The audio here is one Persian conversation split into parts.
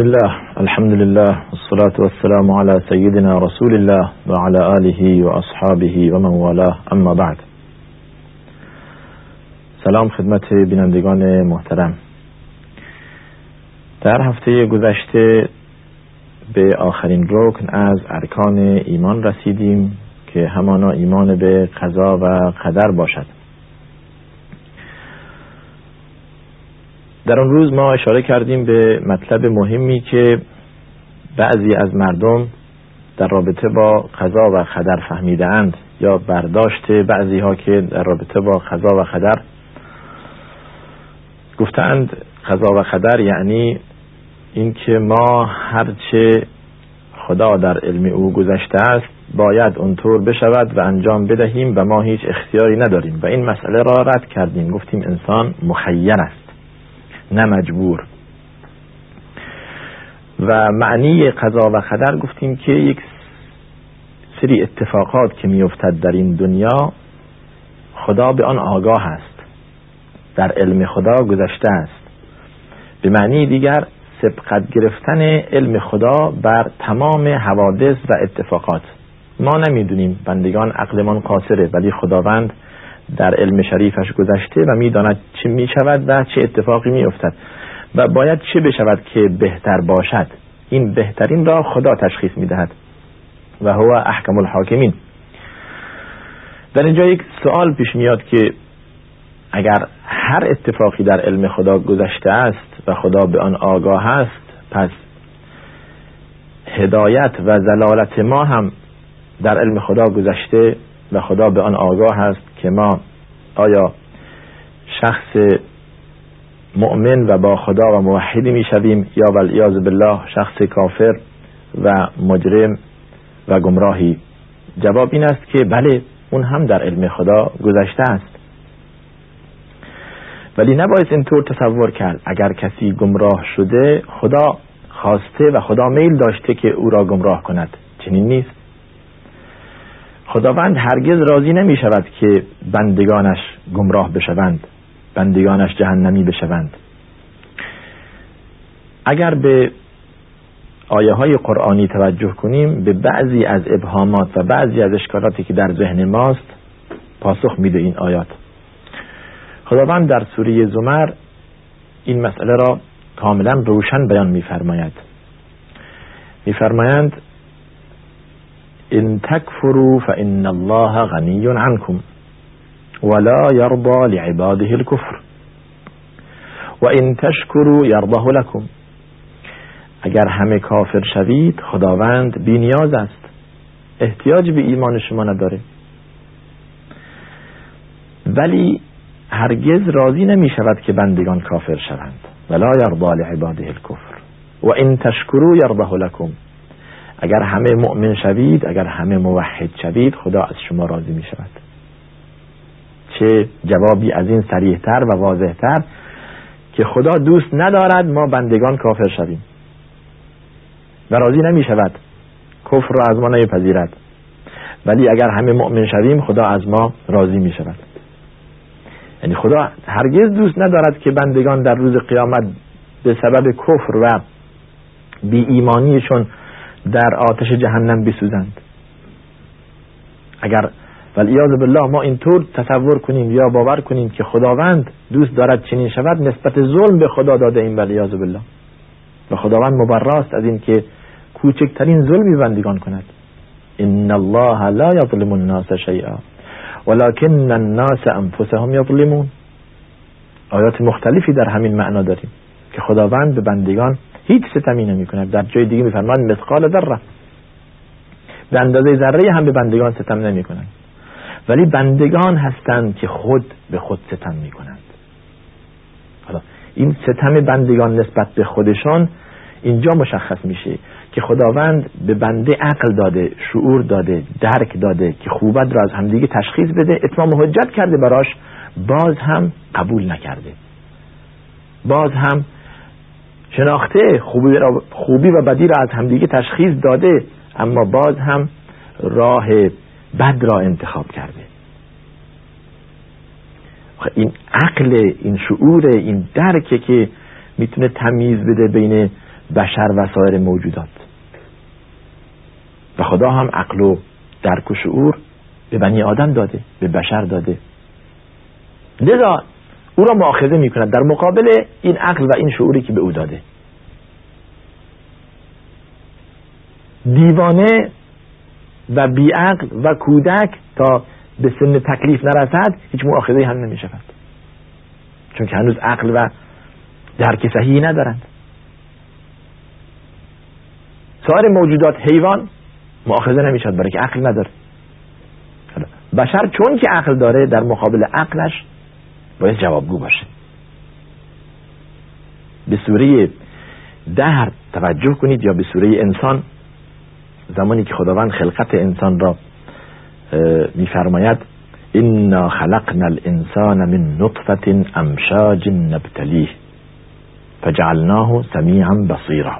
الله الحمد لله والصلاة والسلام على سيدنا رسول الله وعلى آله وأصحابه ومن والاه اما بعد سلام خدمت بینندگان محترم در هفته گذشته به آخرین رکن از ارکان ایمان رسیدیم که همانا ایمان به قضا و قدر باشد در آن روز ما اشاره کردیم به مطلب مهمی که بعضی از مردم در رابطه با قضا و قدر فهمیدهاند یا برداشت بعضی ها که در رابطه با قضا و قدر گفتند قضا و قدر یعنی اینکه ما هرچه خدا در علم او گذشته است باید اونطور بشود و انجام بدهیم و ما هیچ اختیاری نداریم. و این مسئله را رد کردیم. گفتیم انسان مخیر است. نه مجبور. و معنی قضا و قدر گفتیم که یک سری اتفاقات که میافتد در این دنیا خدا به آن آگاه است. در علم خدا گذشته است. به معنی دیگر سبقت گرفتن علم خدا بر تمام حوادث و اتفاقات. ما نمی‌دونیم بندگان عقلمان قاصره ولی خداوند در علم شریفش گذشته و می‌داند چه می شود و چه اتفاقی می افتد و باید چه بشود که بهتر باشد. این بهترین را خدا تشخیص می دهد و هو احکم الحاکمین. در اینجا یک سوال پیش میاد که اگر هر اتفاقی در علم خدا گذشته است و خدا به آن آگاه است پس هدایت و زلالت ما هم در علم خدا گذشته و خدا به آن آگاه است. که ما آیا شخص مؤمن و با خدا و موحدی می شویم یا والعیاذ بالله شخص کافر و مجرم و گمراهی؟ جواب این است که بله اون هم در علم خدا گذشته است. ولی نباید اینطور تصور کرد. اگر کسی گمراه شده خدا خواسته و خدا میل داشته که او را گمراه کند. چنین نیست. خداوند هرگز راضی نمی شود که بندگانش گمراه بشوند بندگانش جهنمی بشوند. اگر به آیه های قرآنی توجه کنیم به بعضی از ابهامات و بعضی از اشکالاتی که در ذهن ماست پاسخ میده این آیات. خداوند در سوره زمر این مسئله را کاملا روشن بیان میفرماید. میفرمایند ان تكفروا فان الله غنی عنكم ولا يرضى لعباده الكفر. وان تشكروا يرضه لكم. اگر همه کافر شوید خداوند بی نیاز است. احتیاج به ایمان شما نداره. ولی هرگز راضی نمی شود که بندگان کافر شوند. ولا یرضا لعباده الكفر و ان تشکروا یرضه لكم اگر همه مؤمن شوید اگر همه موحد شوید خدا از شما راضی می شود چه جوابی از این سریحتر و واضحتر که خدا دوست ندارد ما بندگان کافر شویم. و راضی نمی شود کفر را از ما نمیپذیرد ولی اگر همه مؤمن شویم خدا از ما راضی می شود یعنی خدا هرگز دوست ندارد که بندگان در روز قیامت به سبب کفر و بی ایمانیشون در آتش جهنم بسوزند. اگر ولیاذ بالله ما اینطور تصور کنیم یا باور کنیم که خداوند دوست دارد چنین شود نسبت ظلم به خدا داده این ولیاذ بالله. و خداوند مبراست از این که کوچکترین ظلمی بندگان کند. ان الله لا یظلم الناس شیئا ولكن الناس انفسهم یظلمون. آیات مختلفی در همین معنا داریم که خداوند به بندگان هیچ ستمی نمی کند در جای دیگه میفرماد مثقال ذره. به اندازه ذره هم به بندگان ستم نمی کنند ولی بندگان هستند که خود به خود ستم می کنند حالا این ستم بندگان نسبت به خودشان اینجا مشخص میشه که خداوند به بنده عقل داده شعور داده درک داده که خوبت را از همدیگه تشخیص بده اتمام حجت کرده براش باز هم قبول نکرده. باز هم شناخته خوبی, و بدی را از همدیگه تشخیص داده اما باز هم راه بد را انتخاب کرده. این عقل این شعور این درکه که می‌تونه تمیز بده بین بشر و سایر موجودات. و خدا هم عقل و درک و شعور به بنی آدم داده به بشر داده. لذا او را مؤاخذه می کند در مقابل این عقل و این شعوری که به او داده. دیوانه و بیعقل و کودک تا به سن تکلیف نرسد هیچ مؤاخذه هم نمی شود چون که هنوز عقل و درک صحیحی ندارند. سایر موجودات حیوان مؤاخذه نمی‌شد برای که عقل نداره. بشر چون که عقل داره در مقابل عقلش باید جوابگو باشه. به سوره دهر توجه کنید یا به سوره انسان زمانی که خداوند خلقت انسان را میفرماید انا خلقنا الانسان من نطفه امشاج نبتلیه فجعلناه سمیعا بصیرا.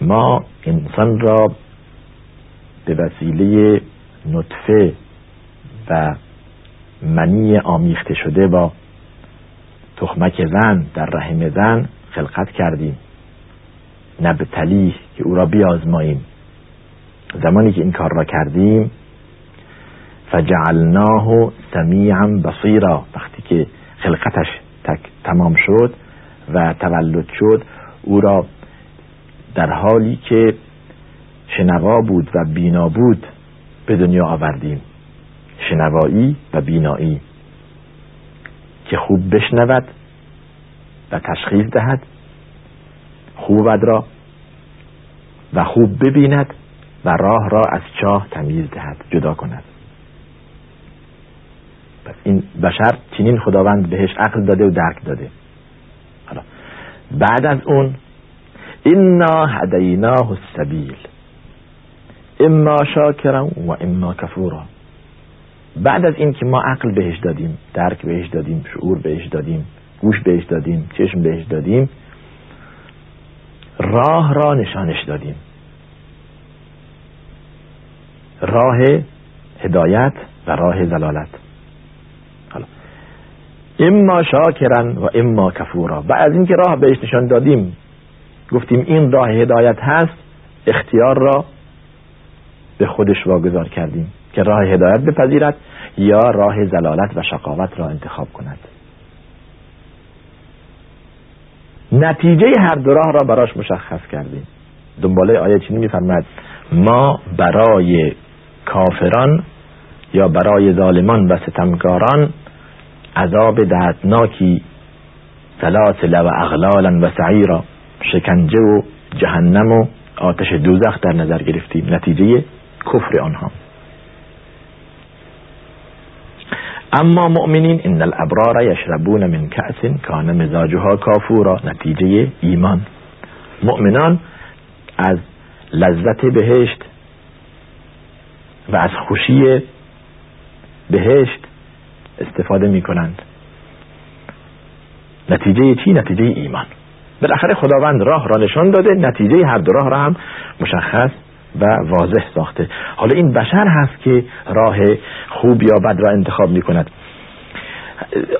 ما انسان را به وسیله نطفه و منی آمیخته شده با تخمک زن در رحم زن خلقت کردیم. نبتلیه که او را بیازماییم. زمانی که این کار را کردیم فجعلناه سمیعا بصیرا. وقتی که خلقتش تک تمام شد و تولد شد او را در حالی که شنوا بود و بینا بود به دنیا آوردیم. شنوایی و بینایی که خوب بشنود و تشخیص دهد خوب را و خوب ببیند و راه را از چاه تمیز دهد جدا کند. پس این بشر چنین خداوند بهش عقل داده و درک داده. حالا بعد از اون انا هدیناه السبیل اما شاکرا و اما کفورا. بعد از این که ما عقل بهش دادیم درک بهش دادیم شعور بهش دادیم گوش بهش دادیم چشم بهش دادیم راه را نشانش دادیم. راه هدایت و راه زلالت حالا اما شاکرن و اما کفورا. بعد از اینکه راه بهش نشان دادیم گفتیم این راه هدایت هست اختیار را به خودش واگذار کردیم. که راه هدایت بپذیرد یا راه زلالت و شقاوت را انتخاب کند. نتیجه هر دو راه را براش مشخص کردیم. دنباله آیه چینی میفرمد ما برای کافران یا برای ظالمان و ستمکاران عذاب دردناکی سلاسل و اغلالا و سعیرا شکنجه و جهنم و آتش دوزخ در نظر گرفتیم. نتیجه کفر آنها. اما مؤمنین ان الابرار یشربون من کأس کان مزاجها کافورا نتیجه ایمان. مؤمنان از لذت بهشت و از خوشی بهشت استفاده می کنند نتیجه چی؟ نتیجه ایمان. بالاخره خداوند راه را نشان داده نتیجه هر دو راه را هم مشخص و واضح ساخته. حالا این بشر هست که راه خوب یا بد را انتخاب می کند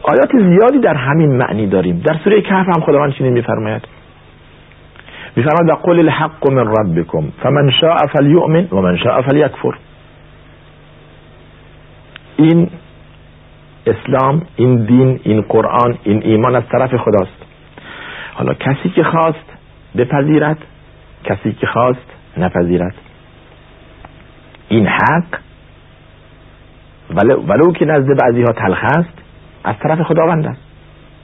آیات زیادی در همین معنی داریم. در سوره کهف هم خداوند چنین میفرماید؟ میفرماید و قل الحق من ربکم فمن شاء فلیؤمن و من شاء فلیکفر. این اسلام این دین این قرآن این ایمان از طرف خداست. حالا کسی که خواست بپذیرد کسی که خواست نپذیرد. این حق ولو, ولو که نزد بعضی ها تلخ است از طرف خداوند است.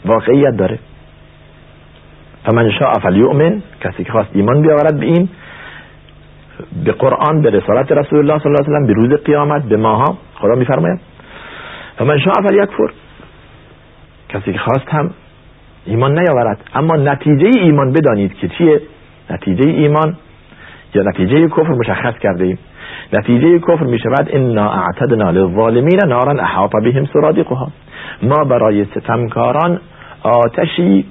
واقعیت داره. فمن شاء فلیؤمن کسی که خواست ایمان بیاورد به این به قرآن به رسالت رسول الله صلی الله علیه و به روز قیامت به ماها خدا میفرماید. فمن شاء فلیکفر کسی که خواست هم ایمان نیاورد. اما نتیجه ایمان بدانید که چیه؟ نتیجه ایمان یا نتیجه کفر مشخص کرده ایم. نتیجه کفر می شود انا اعتدنا للظالمین نارا احاط بهم سرادقها. ما برای ستمکاران آتشی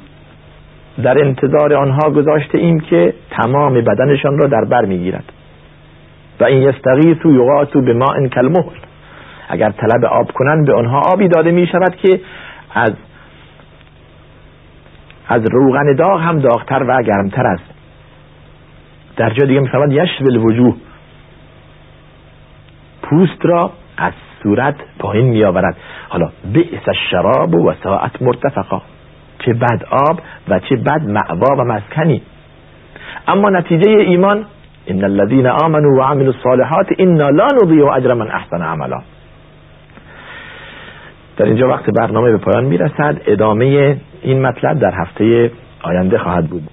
در انتظار آنها گذاشته ایم که تمام بدنشان را در بر می‌گیرد. و این یستغیثو یغاثو به ماء کلمهل اگر طلب آب کنند به آنها آبی داده می شود که از از روغن داغ هم داغتر و گرمتر است. در جای دیگه میفرماد یشول وجوه پوست را از صورت پایین میآورد. حالا بئس الشراب و ساعت مرتفقا. چه بد آب و چه بد معوا و مسکنی. اما نتیجه ایمان ان الذين آمنوا وعملوا الصالحات انا لا نضيع اجر من احسن عملا. در اینجا وقت برنامه به پایان می‌رسد. ادامه این مطلب در هفته آینده خواهد بود.